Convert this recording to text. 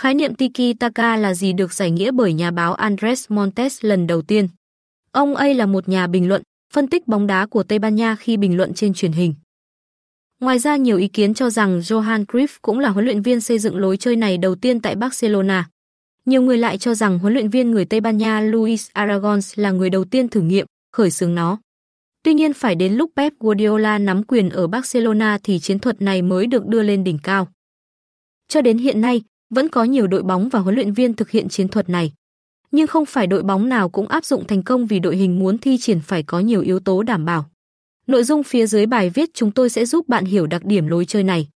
Khái niệm tiki-taka là gì được giải nghĩa bởi nhà báo Andres Montes lần đầu tiên. Ông ấy là một nhà bình luận, phân tích bóng đá của Tây Ban Nha khi bình luận trên truyền hình. Ngoài ra nhiều ý kiến cho rằng Johan Cruyff cũng là huấn luyện viên xây dựng lối chơi này đầu tiên tại Barcelona. Nhiều người lại cho rằng huấn luyện viên người Tây Ban Nha Luis Aragon là người đầu tiên thử nghiệm, khởi xướng nó. Tuy nhiên phải đến lúc Pep Guardiola nắm quyền ở Barcelona thì chiến thuật này mới được đưa lên đỉnh cao. Cho đến hiện nay, vẫn có nhiều đội bóng và huấn luyện viên thực hiện chiến thuật này. Nhưng không phải đội bóng nào cũng áp dụng thành công vì đội hình muốn thi triển phải có nhiều yếu tố đảm bảo. Nội dung phía dưới bài viết chúng tôi sẽ giúp bạn hiểu đặc điểm lối chơi này.